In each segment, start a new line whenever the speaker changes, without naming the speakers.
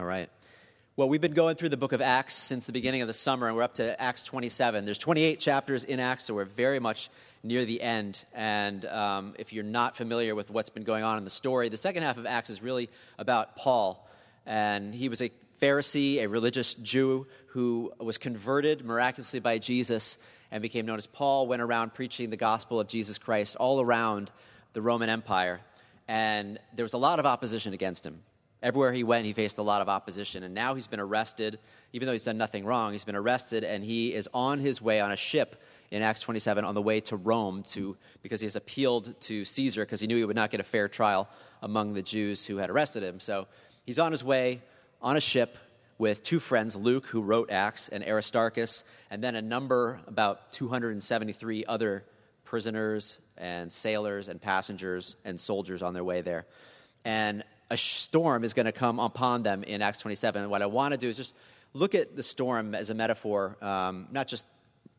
All right. Well, we've been going through the book of Acts since the beginning of the summer, and we're up to Acts 27. There's 28 chapters in Acts, so we're very much near the end. And um, if you're not familiar with what's been going on in the story, the second half of Acts is really about Paul. And he was a Pharisee, a religious Jew who was converted miraculously by Jesus and became known as Paul, went around preaching the gospel of Jesus Christ all around the Roman Empire. And there was a lot of opposition against him. Everywhere he went, he faced a lot of opposition. And now he's been arrested, even though he's done nothing wrong, he's been arrested and he is on his way on a ship in Acts 27 on the way to Rome to, because he has appealed to Caesar because he knew he would not get a fair trial among the Jews who had arrested him. So he's on his way on a ship with two friends, Luke, who wrote Acts, and Aristarchus, and then a number, about 273 other prisoners and sailors and passengers and soldiers on their way there. And a storm is going to come upon them in Acts 27. And what I want to do is just look at the storm as a metaphor, um, not just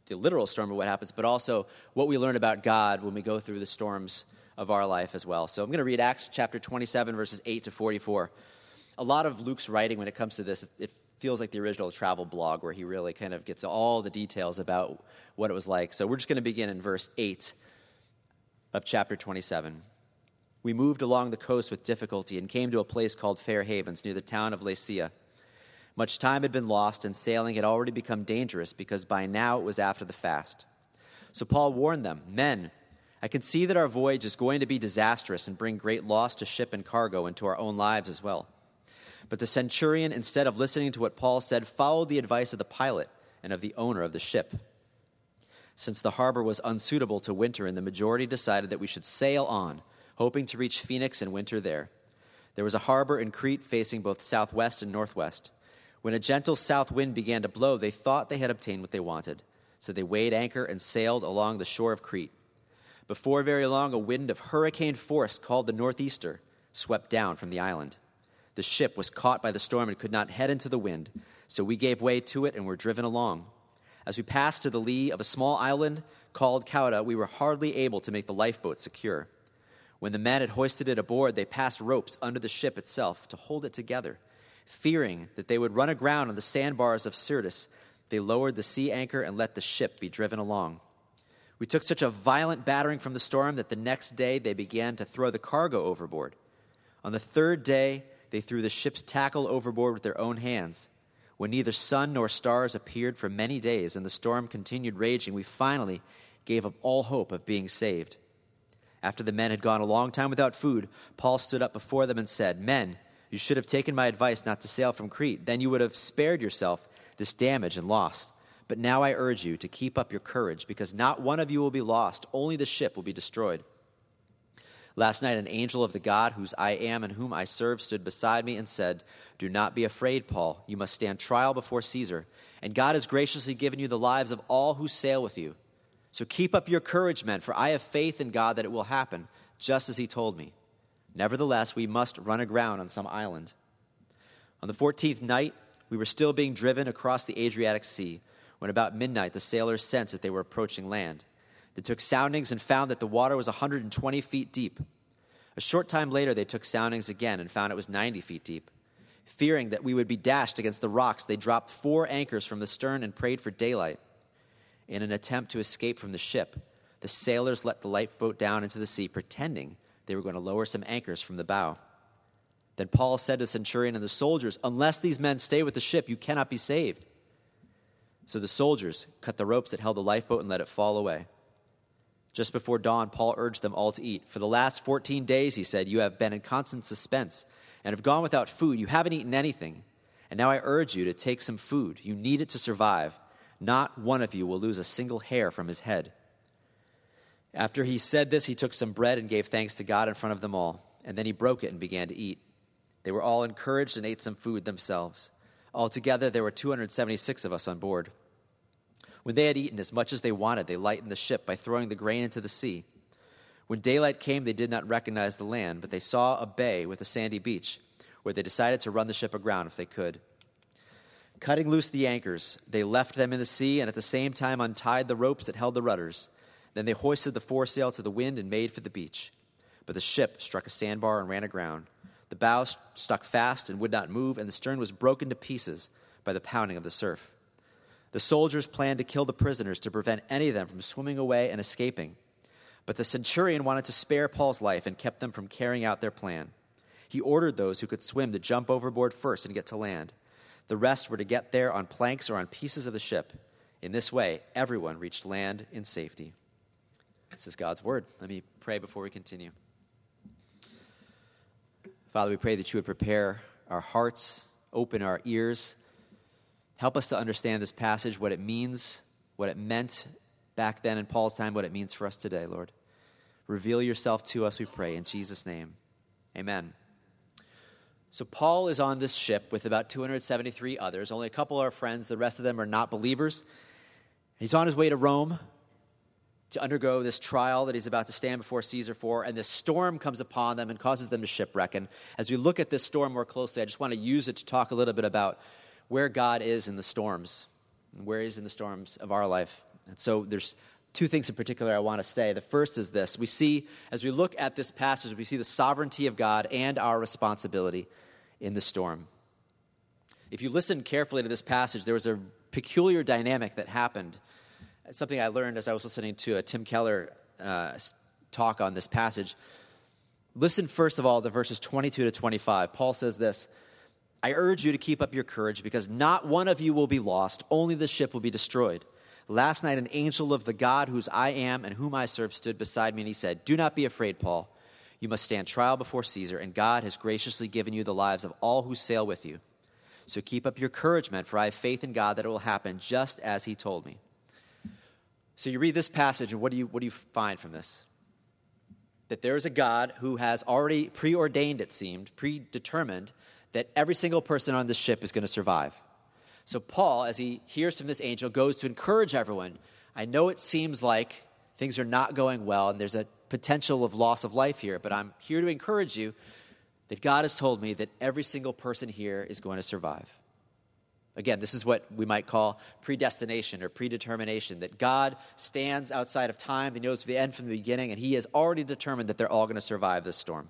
the literal storm of what happens, but also what we learn about God when we go through the storms of our life as well. So I'm going to read Acts chapter 27, verses 8 to 44 a lot of Luke's writing when it comes to this, it feels like the original travel blog where he really kind of gets all the details about what it was like. So we're just going to begin in verse 8 of chapter 27. We moved along the coast with difficulty and came to a place called Fair Havens near the town of Lasea. Much time had been lost, and sailing had already become dangerous because by now it was after the fast. So Paul warned them Men, I can see that our voyage is going to be disastrous and bring great loss to ship and cargo and to our own lives as well. But the centurion, instead of listening to what Paul said, followed the advice of the pilot and of the owner of the ship. Since the harbor was unsuitable to winter in, the majority decided that we should sail on, hoping to reach Phoenix and winter there. There was a harbor in Crete facing both southwest and northwest. When a gentle south wind began to blow, they thought they had obtained what they wanted. So they weighed anchor and sailed along the shore of Crete. Before very long, a wind of hurricane force called the Northeaster swept down from the island. The ship was caught by the storm and could not head into the wind, so we gave way to it and were driven along. As we passed to the lee of a small island called Cauda, we were hardly able to make the lifeboat secure. When the men had hoisted it aboard, they passed ropes under the ship itself to hold it together. Fearing that they would run aground on the sandbars of Syrtis, they lowered the sea anchor and let the ship be driven along. We took such a violent battering from the storm that the next day they began to throw the cargo overboard. On the third day, they threw the ship's tackle overboard with their own hands. When neither sun nor stars appeared for many days and the storm continued raging, we finally gave up all hope of being saved. After the men had gone a long time without food, Paul stood up before them and said, Men, you should have taken my advice not to sail from Crete. Then you would have spared yourself this damage and loss. But now I urge you to keep up your courage, because not one of you will be lost, only the ship will be destroyed. Last night, an angel of the God whose I am and whom I serve stood beside me and said, Do not be afraid, Paul. You must stand trial before Caesar, and God has graciously given you the lives of all who sail with you. So keep up your courage, men, for I have faith in God that it will happen, just as he told me. Nevertheless, we must run aground on some island. On the fourteenth night, we were still being driven across the Adriatic Sea, when about midnight the sailors sensed that they were approaching land. They took soundings and found that the water was 120 feet deep. A short time later, they took soundings again and found it was 90 feet deep. Fearing that we would be dashed against the rocks, they dropped four anchors from the stern and prayed for daylight. In an attempt to escape from the ship, the sailors let the lifeboat down into the sea, pretending they were going to lower some anchors from the bow. Then Paul said to the centurion and the soldiers, Unless these men stay with the ship, you cannot be saved. So the soldiers cut the ropes that held the lifeboat and let it fall away. Just before dawn, Paul urged them all to eat. For the last 14 days, he said, you have been in constant suspense and have gone without food. You haven't eaten anything. And now I urge you to take some food. You need it to survive. Not one of you will lose a single hair from his head. After he said this, he took some bread and gave thanks to God in front of them all. And then he broke it and began to eat. They were all encouraged and ate some food themselves. Altogether, there were 276 of us on board. When they had eaten as much as they wanted, they lightened the ship by throwing the grain into the sea. When daylight came, they did not recognize the land, but they saw a bay with a sandy beach, where they decided to run the ship aground if they could. Cutting loose the anchors, they left them in the sea and at the same time untied the ropes that held the rudders. Then they hoisted the foresail to the wind and made for the beach. But the ship struck a sandbar and ran aground. The bow stuck fast and would not move, and the stern was broken to pieces by the pounding of the surf. The soldiers planned to kill the prisoners to prevent any of them from swimming away and escaping. But the centurion wanted to spare Paul's life and kept them from carrying out their plan. He ordered those who could swim to jump overboard first and get to land. The rest were to get there on planks or on pieces of the ship. In this way, everyone reached land in safety. This is God's word. Let me pray before we continue. Father, we pray that you would prepare our hearts, open our ears, help us to understand this passage, what it means, what it meant back then in Paul's time, what it means for us today, Lord. Reveal yourself to us, we pray, in Jesus' name. Amen. So, Paul is on this ship with about 273 others. Only a couple are friends, the rest of them are not believers. He's on his way to Rome to undergo this trial that he's about to stand before Caesar for, and this storm comes upon them and causes them to shipwreck. And as we look at this storm more closely, I just want to use it to talk a little bit about where God is in the storms, and where He's in the storms of our life. And so there's two things in particular I want to say. The first is this we see, as we look at this passage, we see the sovereignty of God and our responsibility in the storm. If you listen carefully to this passage, there was a peculiar dynamic that happened. It's something I learned as I was listening to a Tim Keller uh, talk on this passage. Listen, first of all, to verses 22 to 25. Paul says this I urge you to keep up your courage because not one of you will be lost, only the ship will be destroyed. Last night, an angel of the God whose I am and whom I serve stood beside me, and he said, Do not be afraid, Paul. You must stand trial before Caesar, and God has graciously given you the lives of all who sail with you. So keep up your courage, men, for I have faith in God that it will happen just as he told me. So you read this passage, and what do you, what do you find from this? That there is a God who has already preordained, it seemed, predetermined, that every single person on this ship is going to survive. So Paul, as he hears from this angel, goes to encourage everyone. I know it seems like things are not going well and there's a potential of loss of life here, but I'm here to encourage you that God has told me that every single person here is going to survive. Again, this is what we might call predestination or predetermination that God stands outside of time, He knows the end from the beginning, and He has already determined that they're all going to survive this storm.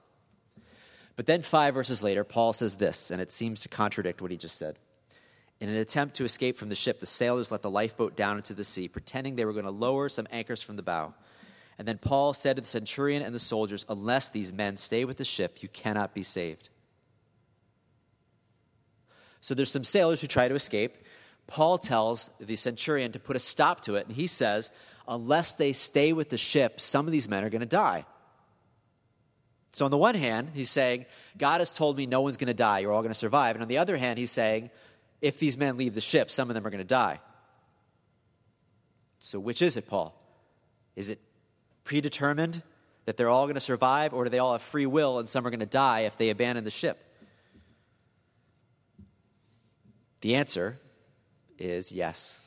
But then, five verses later, Paul says this, and it seems to contradict what he just said. In an attempt to escape from the ship, the sailors let the lifeboat down into the sea, pretending they were going to lower some anchors from the bow. And then Paul said to the centurion and the soldiers, Unless these men stay with the ship, you cannot be saved. So there's some sailors who try to escape. Paul tells the centurion to put a stop to it, and he says, Unless they stay with the ship, some of these men are going to die. So, on the one hand, he's saying, God has told me no one's going to die, you're all going to survive. And on the other hand, he's saying, if these men leave the ship, some of them are going to die. So, which is it, Paul? Is it predetermined that they're all going to survive, or do they all have free will and some are going to die if they abandon the ship? The answer is yes.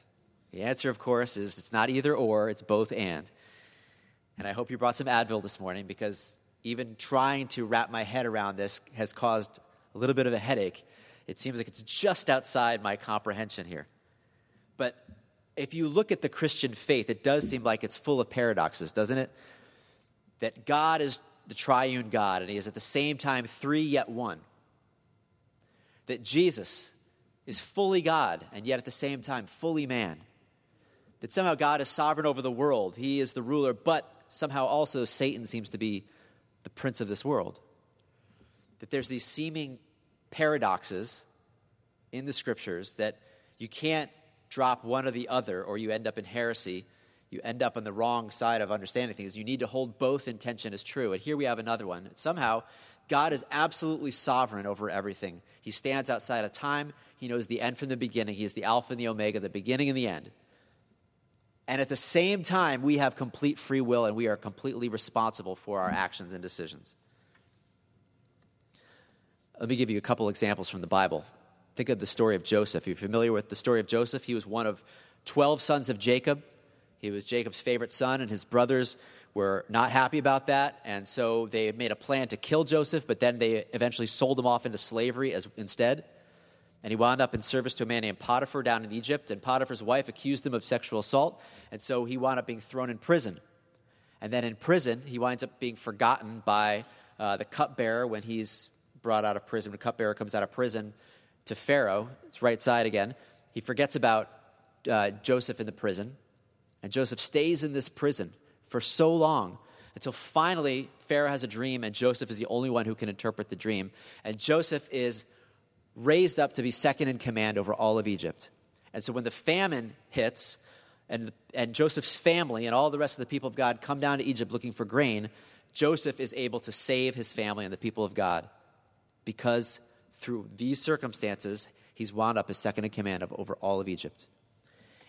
The answer, of course, is it's not either or, it's both and. And I hope you brought some Advil this morning because even trying to wrap my head around this has caused a little bit of a headache it seems like it's just outside my comprehension here. But if you look at the Christian faith, it does seem like it's full of paradoxes, doesn't it? That God is the triune God, and He is at the same time three yet one. That Jesus is fully God, and yet at the same time fully man. That somehow God is sovereign over the world, He is the ruler, but somehow also Satan seems to be the prince of this world. That there's these seeming paradoxes in the scriptures that you can't drop one or the other or you end up in heresy. You end up on the wrong side of understanding things. You need to hold both intention as true. And here we have another one. Somehow, God is absolutely sovereign over everything. He stands outside of time. He knows the end from the beginning. He is the Alpha and the Omega, the beginning and the end. And at the same time, we have complete free will and we are completely responsible for our actions and decisions. Let me give you a couple examples from the Bible. Think of the story of Joseph. You're familiar with the story of Joseph? He was one of 12 sons of Jacob. He was Jacob's favorite son, and his brothers were not happy about that. And so they made a plan to kill Joseph, but then they eventually sold him off into slavery as, instead. And he wound up in service to a man named Potiphar down in Egypt. And Potiphar's wife accused him of sexual assault. And so he wound up being thrown in prison. And then in prison, he winds up being forgotten by uh, the cupbearer when he's brought out of prison, when cupbearer comes out of prison to Pharaoh, it's right side again, he forgets about uh, Joseph in the prison. And Joseph stays in this prison for so long until finally Pharaoh has a dream, and Joseph is the only one who can interpret the dream. And Joseph is raised up to be second in command over all of Egypt. And so when the famine hits, and, and Joseph's family and all the rest of the people of God come down to Egypt looking for grain, Joseph is able to save his family and the people of God because through these circumstances, he's wound up as second in command of over all of Egypt.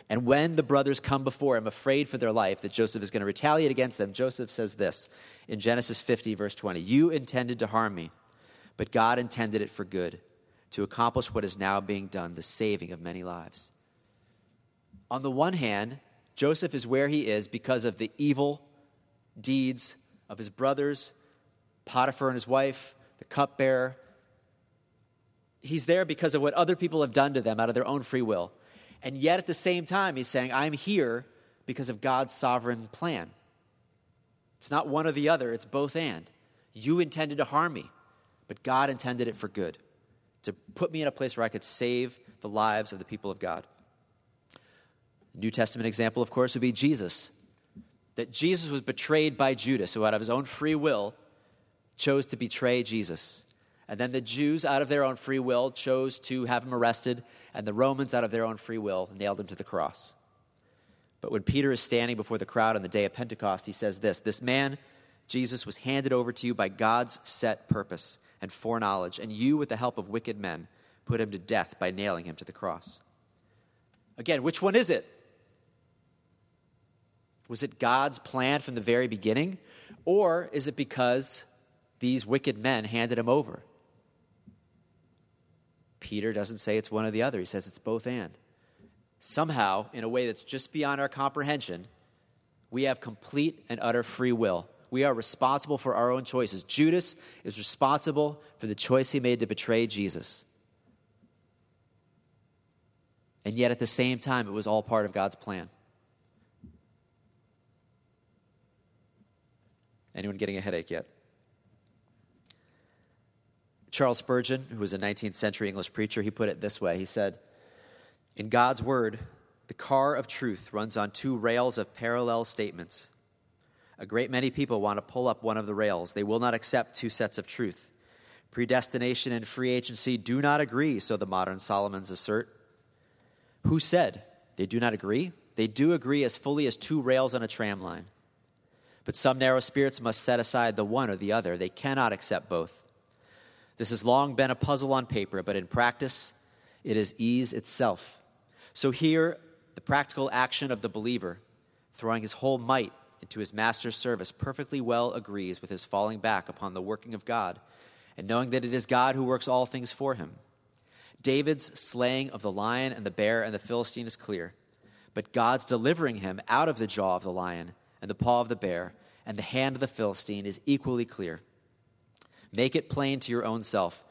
And when the brothers come before him, afraid for their life that Joseph is going to retaliate against them, Joseph says this in Genesis 50, verse 20 You intended to harm me, but God intended it for good, to accomplish what is now being done, the saving of many lives. On the one hand, Joseph is where he is because of the evil deeds of his brothers, Potiphar and his wife, the cupbearer. He's there because of what other people have done to them out of their own free will. And yet at the same time, he's saying, I'm here because of God's sovereign plan. It's not one or the other, it's both and. You intended to harm me, but God intended it for good, to put me in a place where I could save the lives of the people of God. New Testament example, of course, would be Jesus. That Jesus was betrayed by Judas, who out of his own free will chose to betray Jesus. And then the Jews, out of their own free will, chose to have him arrested, and the Romans, out of their own free will, nailed him to the cross. But when Peter is standing before the crowd on the day of Pentecost, he says this This man, Jesus, was handed over to you by God's set purpose and foreknowledge, and you, with the help of wicked men, put him to death by nailing him to the cross. Again, which one is it? Was it God's plan from the very beginning? Or is it because these wicked men handed him over? Peter doesn't say it's one or the other, he says it's both and. Somehow, in a way that's just beyond our comprehension, we have complete and utter free will. We are responsible for our own choices. Judas is responsible for the choice he made to betray Jesus. And yet, at the same time, it was all part of God's plan. Anyone getting a headache yet? Charles Spurgeon, who was a 19th century English preacher, he put it this way He said, In God's Word, the car of truth runs on two rails of parallel statements. A great many people want to pull up one of the rails. They will not accept two sets of truth. Predestination and free agency do not agree, so the modern Solomons assert. Who said they do not agree? They do agree as fully as two rails on a tram line. But some narrow spirits must set aside the one or the other. They cannot accept both. This has long been a puzzle on paper, but in practice, it is ease itself. So here, the practical action of the believer, throwing his whole might into his master's service, perfectly well agrees with his falling back upon the working of God and knowing that it is God who works all things for him. David's slaying of the lion and the bear and the Philistine is clear, but God's delivering him out of the jaw of the lion and the paw of the bear and the hand of the Philistine is equally clear. Make it plain to your own self.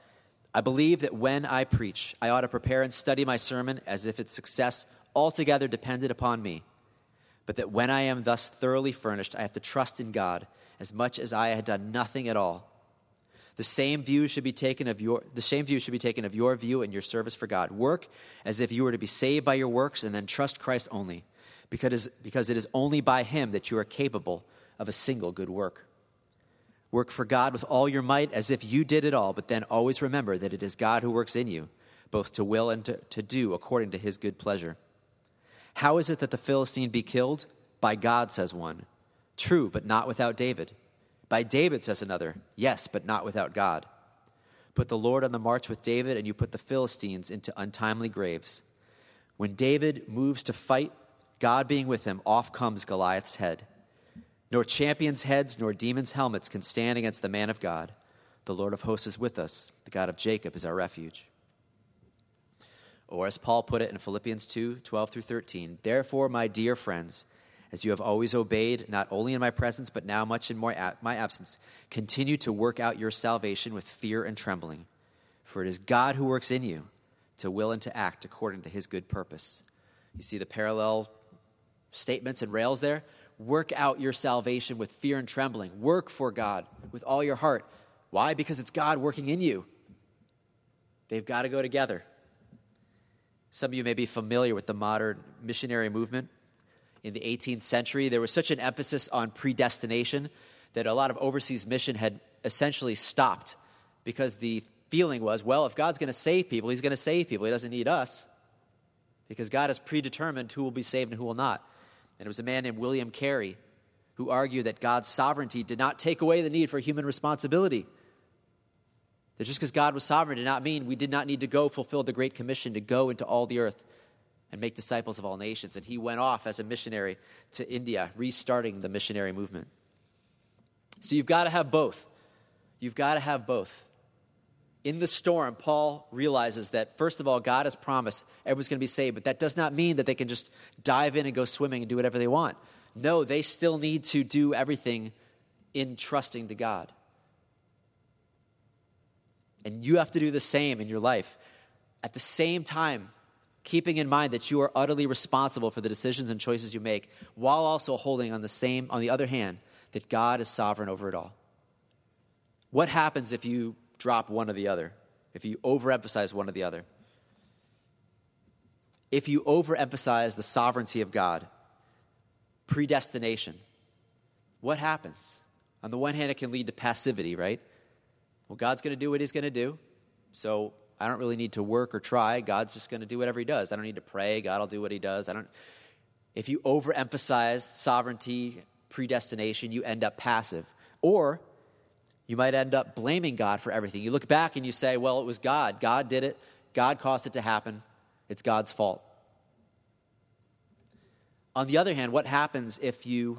I believe that when I preach, I ought to prepare and study my sermon as if its success altogether depended upon me. But that when I am thus thoroughly furnished, I have to trust in God as much as I had done nothing at all. The same view should be taken of your the same view should be taken of your view and your service for God. Work as if you were to be saved by your works and then trust Christ only, because, because it is only by him that you are capable of a single good work. Work for God with all your might as if you did it all, but then always remember that it is God who works in you, both to will and to, to do according to his good pleasure. How is it that the Philistine be killed? By God, says one. True, but not without David. By David, says another. Yes, but not without God. Put the Lord on the march with David, and you put the Philistines into untimely graves. When David moves to fight, God being with him, off comes Goliath's head. Nor champions' heads nor demons' helmets can stand against the man of God. The Lord of hosts is with us. The God of Jacob is our refuge. Or as Paul put it in Philippians 2 12 through 13, therefore, my dear friends, as you have always obeyed, not only in my presence, but now much in my absence, continue to work out your salvation with fear and trembling. For it is God who works in you to will and to act according to his good purpose. You see the parallel statements and rails there? Work out your salvation with fear and trembling. Work for God with all your heart. Why? Because it's God working in you. they've got to go together. Some of you may be familiar with the modern missionary movement. In the 18th century, there was such an emphasis on predestination that a lot of overseas mission had essentially stopped because the feeling was well, if God's going to save people, He's going to save people. He doesn't need us because God has predetermined who will be saved and who will not. And it was a man named William Carey who argued that God's sovereignty did not take away the need for human responsibility. That just because God was sovereign did not mean we did not need to go fulfill the Great Commission to go into all the earth and make disciples of all nations. And he went off as a missionary to India, restarting the missionary movement. So you've got to have both. You've got to have both. In the storm, Paul realizes that, first of all, God has promised everyone's going to be saved, but that does not mean that they can just dive in and go swimming and do whatever they want. No, they still need to do everything in trusting to God. And you have to do the same in your life. At the same time, keeping in mind that you are utterly responsible for the decisions and choices you make, while also holding on the same, on the other hand, that God is sovereign over it all. What happens if you drop one or the other? If you overemphasize one or the other? If you overemphasize the sovereignty of God, predestination, what happens? On the one hand, it can lead to passivity, right? Well, God's going to do what He's going to do. So I don't really need to work or try. God's just going to do whatever He does. I don't need to pray. God will do what He does. I don't. If you overemphasize sovereignty, predestination, you end up passive. Or you might end up blaming God for everything. You look back and you say, well, it was God. God did it. God caused it to happen. It's God's fault. On the other hand, what happens if you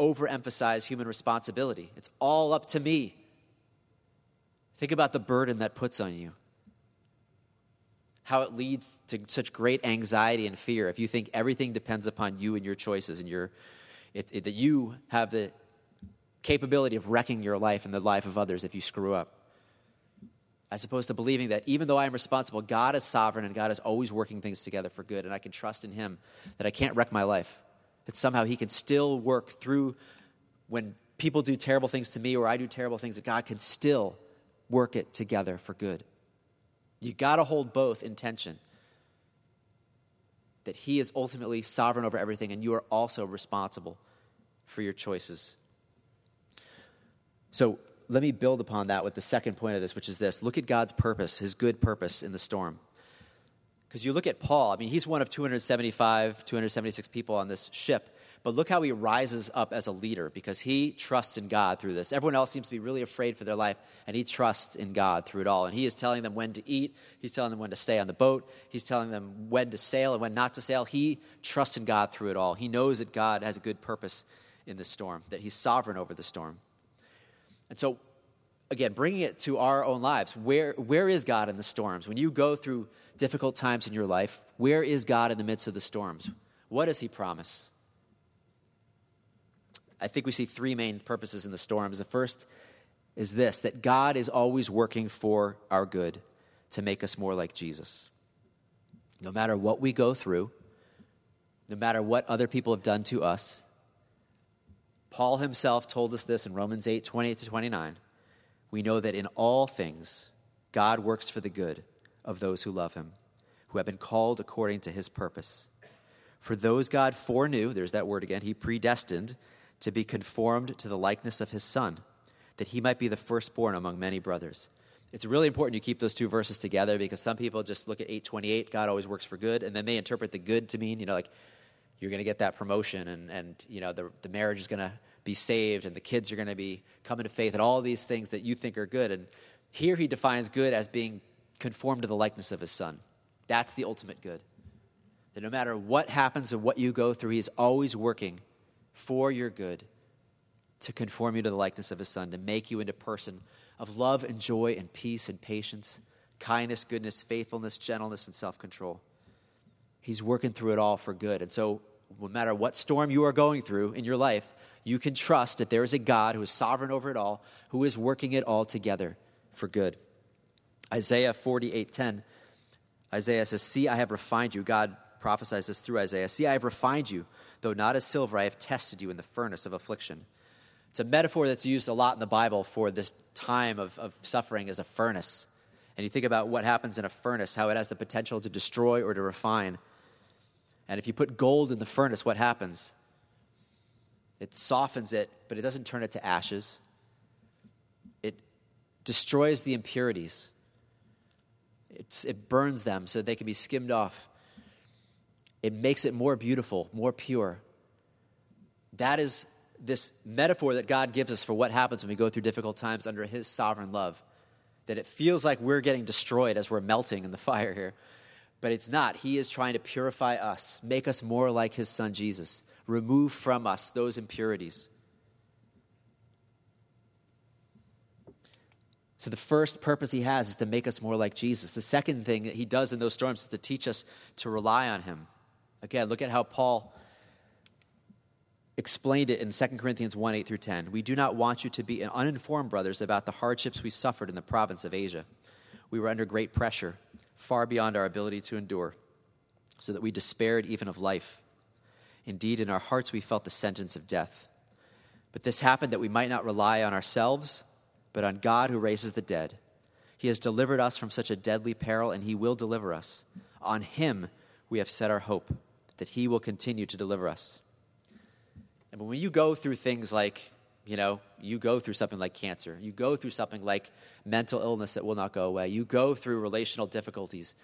overemphasize human responsibility? It's all up to me. Think about the burden that puts on you. How it leads to such great anxiety and fear if you think everything depends upon you and your choices and your, it, it, that you have the capability of wrecking your life and the life of others if you screw up. As opposed to believing that even though I am responsible, God is sovereign and God is always working things together for good, and I can trust in Him that I can't wreck my life. That somehow He can still work through when people do terrible things to me or I do terrible things, that God can still work it together for good. You got to hold both in tension. That He is ultimately sovereign over everything, and you are also responsible for your choices. So let me build upon that with the second point of this, which is this look at God's purpose, His good purpose in the storm. Because you look at Paul, I mean, he's one of 275, 276 people on this ship. But look how he rises up as a leader because he trusts in God through this. Everyone else seems to be really afraid for their life, and he trusts in God through it all. And he is telling them when to eat, he's telling them when to stay on the boat, he's telling them when to sail and when not to sail. He trusts in God through it all. He knows that God has a good purpose in the storm, that he's sovereign over the storm. And so, again, bringing it to our own lives, where, where is God in the storms? When you go through difficult times in your life, where is God in the midst of the storms? What does he promise? I think we see three main purposes in the storms. The first is this that God is always working for our good to make us more like Jesus. No matter what we go through, no matter what other people have done to us, Paul himself told us this in Romans 8 28 to 29. We know that in all things, God works for the good of those who love him, who have been called according to his purpose. For those God foreknew, there's that word again, he predestined to be conformed to the likeness of his Son, that he might be the firstborn among many brothers. It's really important you keep those two verses together because some people just look at 828, God always works for good, and then they interpret the good to mean, you know, like you're going to get that promotion and, and you know, the, the marriage is going to be saved and the kids are going to be coming to faith and all these things that you think are good. And here he defines good as being conformed to the likeness of his Son. That's the ultimate good. That no matter what happens and what you go through, he is always working for your good to conform you to the likeness of his son, to make you into a person of love and joy and peace and patience, kindness, goodness, faithfulness, gentleness, and self control. He's working through it all for good. And so, no matter what storm you are going through in your life, you can trust that there is a God who is sovereign over it all, who is working it all together for good. Isaiah 48:10 Isaiah says, "See, I have refined you." God prophesies this through Isaiah. "See, I have refined you Though not as silver, I have tested you in the furnace of affliction. It's a metaphor that's used a lot in the Bible for this time of, of suffering as a furnace. And you think about what happens in a furnace, how it has the potential to destroy or to refine. And if you put gold in the furnace, what happens? It softens it, but it doesn't turn it to ashes. It destroys the impurities, it's, it burns them so they can be skimmed off. It makes it more beautiful, more pure. That is this metaphor that God gives us for what happens when we go through difficult times under His sovereign love. That it feels like we're getting destroyed as we're melting in the fire here. But it's not. He is trying to purify us, make us more like His Son Jesus, remove from us those impurities. So, the first purpose he has is to make us more like Jesus. The second thing that he does in those storms is to teach us to rely on him. Again, look at how Paul explained it in 2 Corinthians 1 8 through 10. We do not want you to be uninformed, brothers, about the hardships we suffered in the province of Asia. We were under great pressure, far beyond our ability to endure, so that we despaired even of life. Indeed, in our hearts we felt the sentence of death. But this happened that we might not rely on ourselves, but on God who raises the dead. He has delivered us from such a deadly peril, and He will deliver us. On Him we have set our hope, that He will continue to deliver us. And when you go through things like, you know, you go through something like cancer, you go through something like mental illness that will not go away, you go through relational difficulties,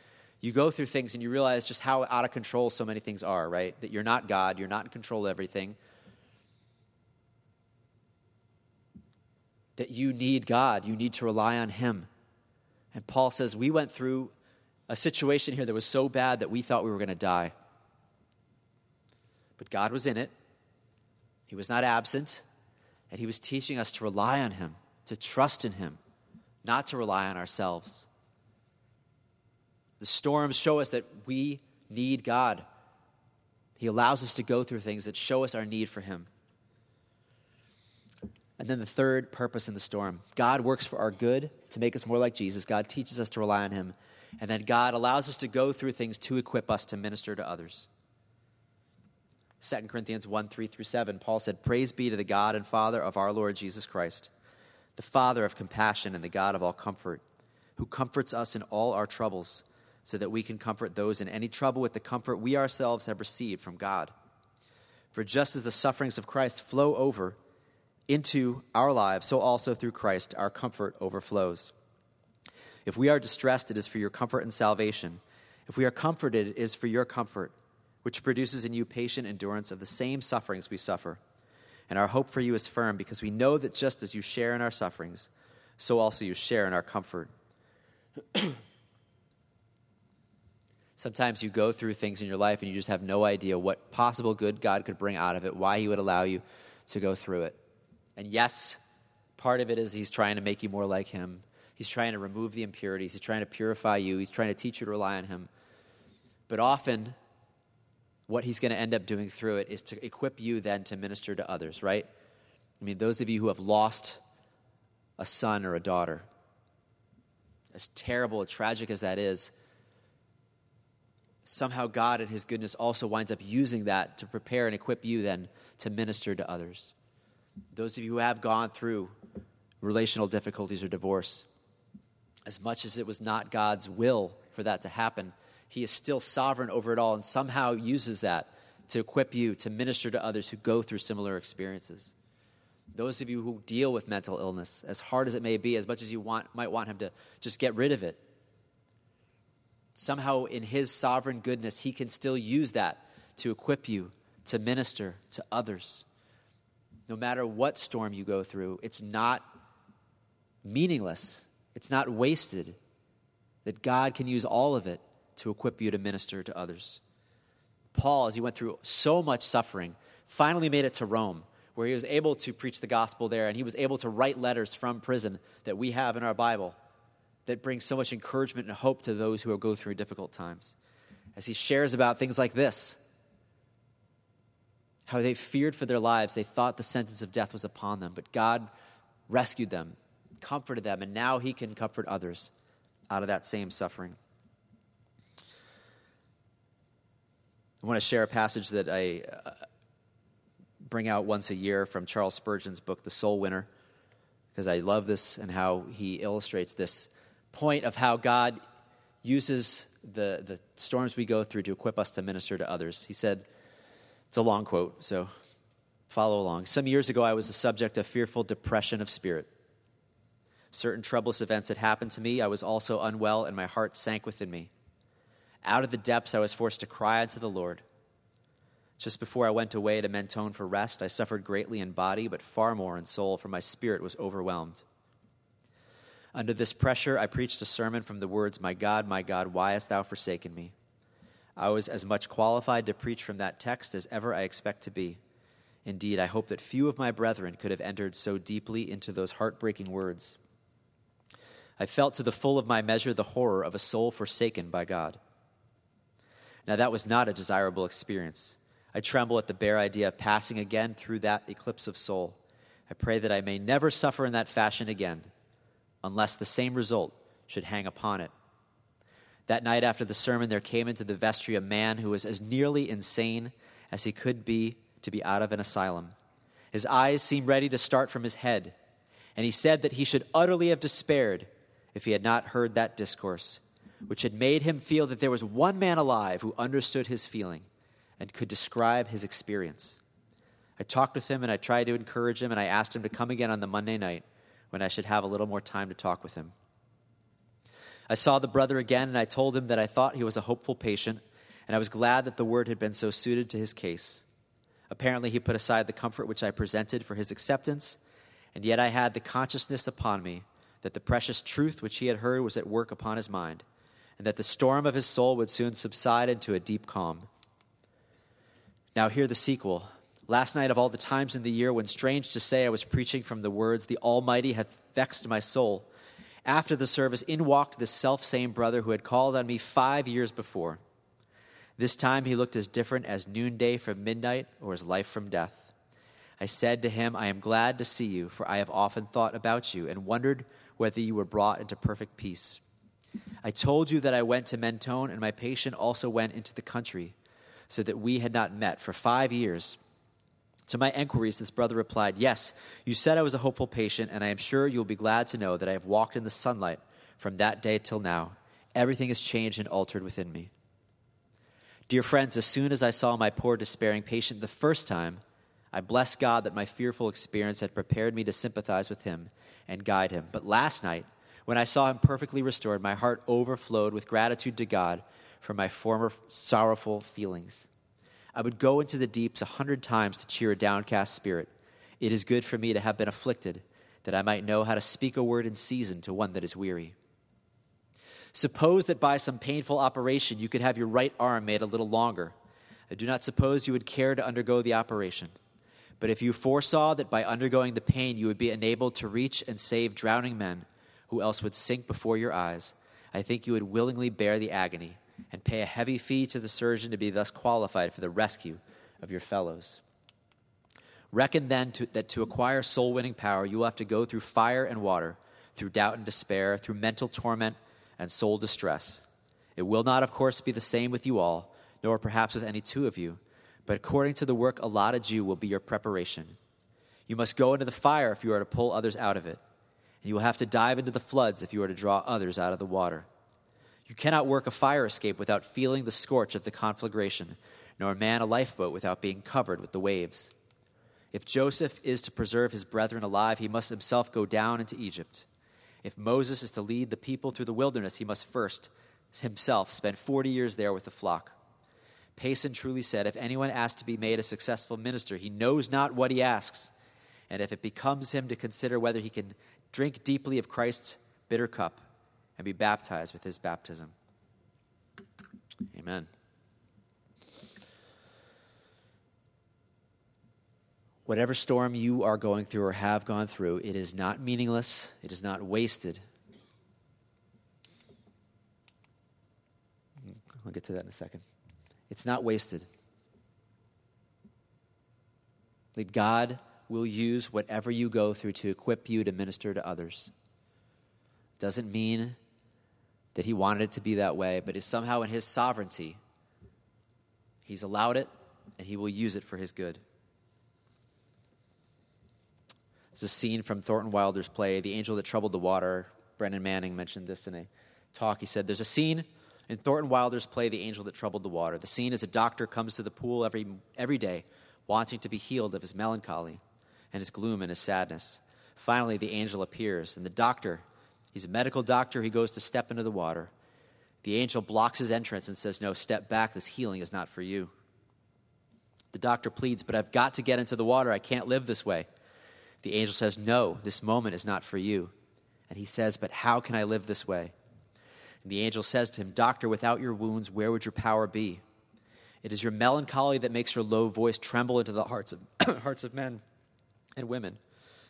you go through things and you realize just how out of control so many things are, right? That you're not God, you're not in control of everything. That you need God, you need to rely on Him. And Paul says, We went through a situation here that was so bad that we thought we were going to die. But God was in it, he was not absent, and He was teaching us to rely on Him, to trust in Him, not to rely on ourselves. The storms show us that we need God. He allows us to go through things that show us our need for Him. And then the third purpose in the storm God works for our good to make us more like Jesus. God teaches us to rely on Him. And then God allows us to go through things to equip us to minister to others. 2 Corinthians 1 3 through 7, Paul said, Praise be to the God and Father of our Lord Jesus Christ, the Father of compassion and the God of all comfort, who comforts us in all our troubles, so that we can comfort those in any trouble with the comfort we ourselves have received from God. For just as the sufferings of Christ flow over into our lives, so also through Christ our comfort overflows. If we are distressed, it is for your comfort and salvation. If we are comforted, it is for your comfort which produces in you patient endurance of the same sufferings we suffer. And our hope for you is firm because we know that just as you share in our sufferings, so also you share in our comfort. Sometimes you go through things in your life and you just have no idea what possible good God could bring out of it, why He would allow you to go through it. And yes, part of it is He's trying to make you more like Him. He's trying to remove the impurities. He's trying to purify you. He's trying to teach you to rely on Him. But often, what he's going to end up doing through it is to equip you then to minister to others, right? I mean, those of you who have lost a son or a daughter, as terrible, and tragic as that is, somehow God, in his goodness, also winds up using that to prepare and equip you then to minister to others. Those of you who have gone through relational difficulties or divorce, as much as it was not God's will for that to happen, he is still sovereign over it all and somehow uses that to equip you to minister to others who go through similar experiences. Those of you who deal with mental illness, as hard as it may be, as much as you want, might want him to just get rid of it, somehow in his sovereign goodness, he can still use that to equip you to minister to others. No matter what storm you go through, it's not meaningless, it's not wasted. That God can use all of it to equip you to minister to others. Paul, as he went through so much suffering, finally made it to Rome, where he was able to preach the gospel there, and he was able to write letters from prison that we have in our Bible that bring so much encouragement and hope to those who going through difficult times. As he shares about things like this how they feared for their lives, they thought the sentence of death was upon them, but God rescued them, comforted them, and now he can comfort others out of that same suffering. I want to share a passage that I uh, bring out once a year from Charles Spurgeon's book, The Soul Winner, because I love this and how he illustrates this point of how God uses the, the storms we go through to equip us to minister to others. He said, it's a long quote, so follow along. Some years ago, I was the subject of fearful depression of spirit. Certain troublous events had happened to me. I was also unwell, and my heart sank within me. Out of the depths, I was forced to cry unto the Lord. Just before I went away to Mentone for rest, I suffered greatly in body, but far more in soul, for my spirit was overwhelmed. Under this pressure, I preached a sermon from the words, My God, my God, why hast thou forsaken me? I was as much qualified to preach from that text as ever I expect to be. Indeed, I hope that few of my brethren could have entered so deeply into those heartbreaking words. I felt to the full of my measure the horror of a soul forsaken by God. Now, that was not a desirable experience. I tremble at the bare idea of passing again through that eclipse of soul. I pray that I may never suffer in that fashion again, unless the same result should hang upon it. That night after the sermon, there came into the vestry a man who was as nearly insane as he could be to be out of an asylum. His eyes seemed ready to start from his head, and he said that he should utterly have despaired if he had not heard that discourse, which had made him feel that there was one man alive who understood his feeling and could describe his experience. I talked with him and I tried to encourage him, and I asked him to come again on the Monday night when I should have a little more time to talk with him. I saw the brother again, and I told him that I thought he was a hopeful patient, and I was glad that the word had been so suited to his case. Apparently, he put aside the comfort which I presented for his acceptance, and yet I had the consciousness upon me that the precious truth which he had heard was at work upon his mind, and that the storm of his soul would soon subside into a deep calm. Now, hear the sequel. Last night, of all the times in the year when, strange to say, I was preaching from the words, The Almighty hath vexed my soul, after the service, in walked this self same brother who had called on me five years before. This time he looked as different as noonday from midnight or as life from death. I said to him, I am glad to see you, for I have often thought about you and wondered whether you were brought into perfect peace. I told you that I went to Mentone, and my patient also went into the country so that we had not met for five years. To my enquiries, this brother replied, Yes, you said I was a hopeful patient, and I am sure you will be glad to know that I have walked in the sunlight from that day till now. Everything has changed and altered within me. Dear friends, as soon as I saw my poor despairing patient the first time, I blessed God that my fearful experience had prepared me to sympathize with him and guide him. But last night, when I saw him perfectly restored, my heart overflowed with gratitude to God for my former sorrowful feelings. I would go into the deeps a hundred times to cheer a downcast spirit. It is good for me to have been afflicted, that I might know how to speak a word in season to one that is weary. Suppose that by some painful operation you could have your right arm made a little longer. I do not suppose you would care to undergo the operation. But if you foresaw that by undergoing the pain you would be enabled to reach and save drowning men who else would sink before your eyes, I think you would willingly bear the agony and pay a heavy fee to the surgeon to be thus qualified for the rescue of your fellows. Reckon then to, that to acquire soul winning power, you will have to go through fire and water, through doubt and despair, through mental torment and soul distress. It will not, of course, be the same with you all, nor perhaps with any two of you, but according to the work allotted you will be your preparation. You must go into the fire if you are to pull others out of it, and you will have to dive into the floods if you are to draw others out of the water. You cannot work a fire escape without feeling the scorch of the conflagration, nor man a lifeboat without being covered with the waves. If Joseph is to preserve his brethren alive, he must himself go down into Egypt. If Moses is to lead the people through the wilderness, he must first himself spend 40 years there with the flock. Payson truly said, If anyone asks to be made a successful minister, he knows not what he asks. And if it becomes him to consider whether he can drink deeply of Christ's bitter cup, and be baptized with his baptism. Amen. Whatever storm you are going through or have gone through, it is not meaningless, it is not wasted. I'll get to that in a second. It's not wasted. That God will use whatever you go through to equip you to minister to others. Doesn't mean that he wanted it to be that way, but it's somehow in his sovereignty. He's allowed it, and he will use it for his good. It's a scene from Thornton Wilder's play, The Angel That Troubled the Water. Brennan Manning mentioned this in a talk. He said, There's a scene in Thornton Wilder's play, The Angel That Troubled the Water. The scene is a doctor comes to the pool every, every day, wanting to be healed of his melancholy and his gloom and his sadness. Finally, the angel appears, and the doctor, he's a medical doctor, he goes to step into the water. The angel blocks his entrance and says, No, step back. This healing is not for you. The doctor pleads, But I've got to get into the water. I can't live this way. The angel says, No, this moment is not for you. And he says, But how can I live this way? And the angel says to him, Doctor, without your wounds, where would your power be? It is your melancholy that makes your low voice tremble into the hearts of, hearts of men and women.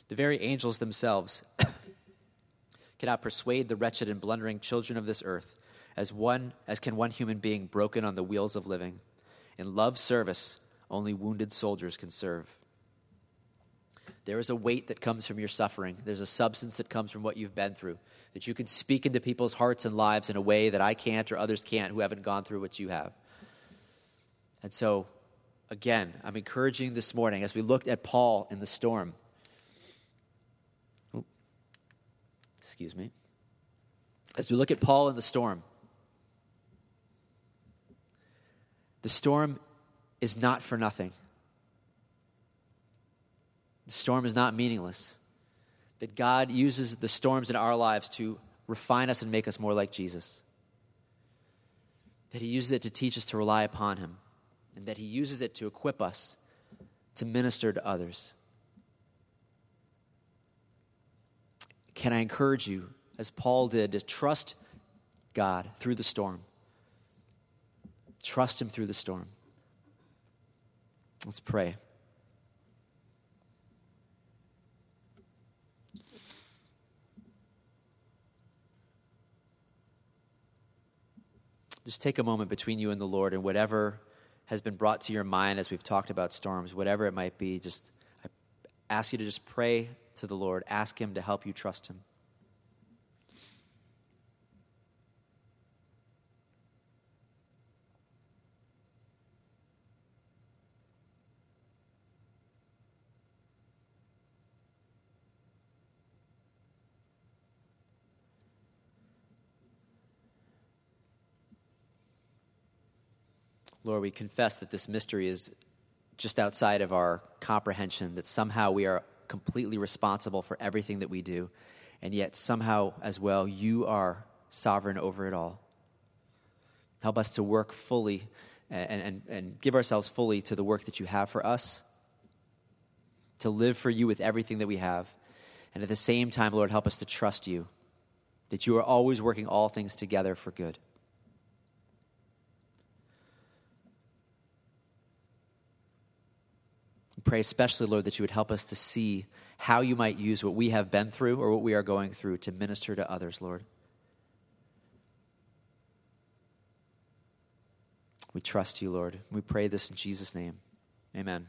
The very angels themselves cannot persuade the wretched and blundering children of this earth as one as can one human being broken on the wheels of living. In love's service, only wounded soldiers can serve. There is a weight that comes from your suffering. There's a substance that comes from what you've been through. That you can speak into people's hearts and lives in a way that I can't or others can't who haven't gone through what you have. And so, again, I'm encouraging this morning as we looked at Paul in the storm. Oh, excuse me. As we look at Paul in the storm, the storm is not for nothing. The storm is not meaningless. That God uses the storms in our lives to refine us and make us more like Jesus. That He uses it to teach us to rely upon Him. And that He uses it to equip us to minister to others. Can I encourage you, as Paul did, to trust God through the storm? Trust Him through the storm. Let's pray. just take a moment between you and the Lord and whatever has been brought to your mind as we've talked about storms, whatever it might be, just I ask you to just pray to the Lord. Ask Him to help you trust Him. Lord, we confess that this mystery is just outside of our comprehension, that somehow we are completely responsible for everything that we do, and yet somehow as well you are sovereign over it all. Help us to work fully and, and, and give ourselves fully to the work that you have for us, to live for you with everything that we have. And at the same time, Lord, help us to trust you, that you are always working all things together for good. Pray especially, Lord, that you would help us to see how you might use what we have been through or what we are going through to minister to others, Lord. We trust you, Lord. We pray this in Jesus' name. Amen.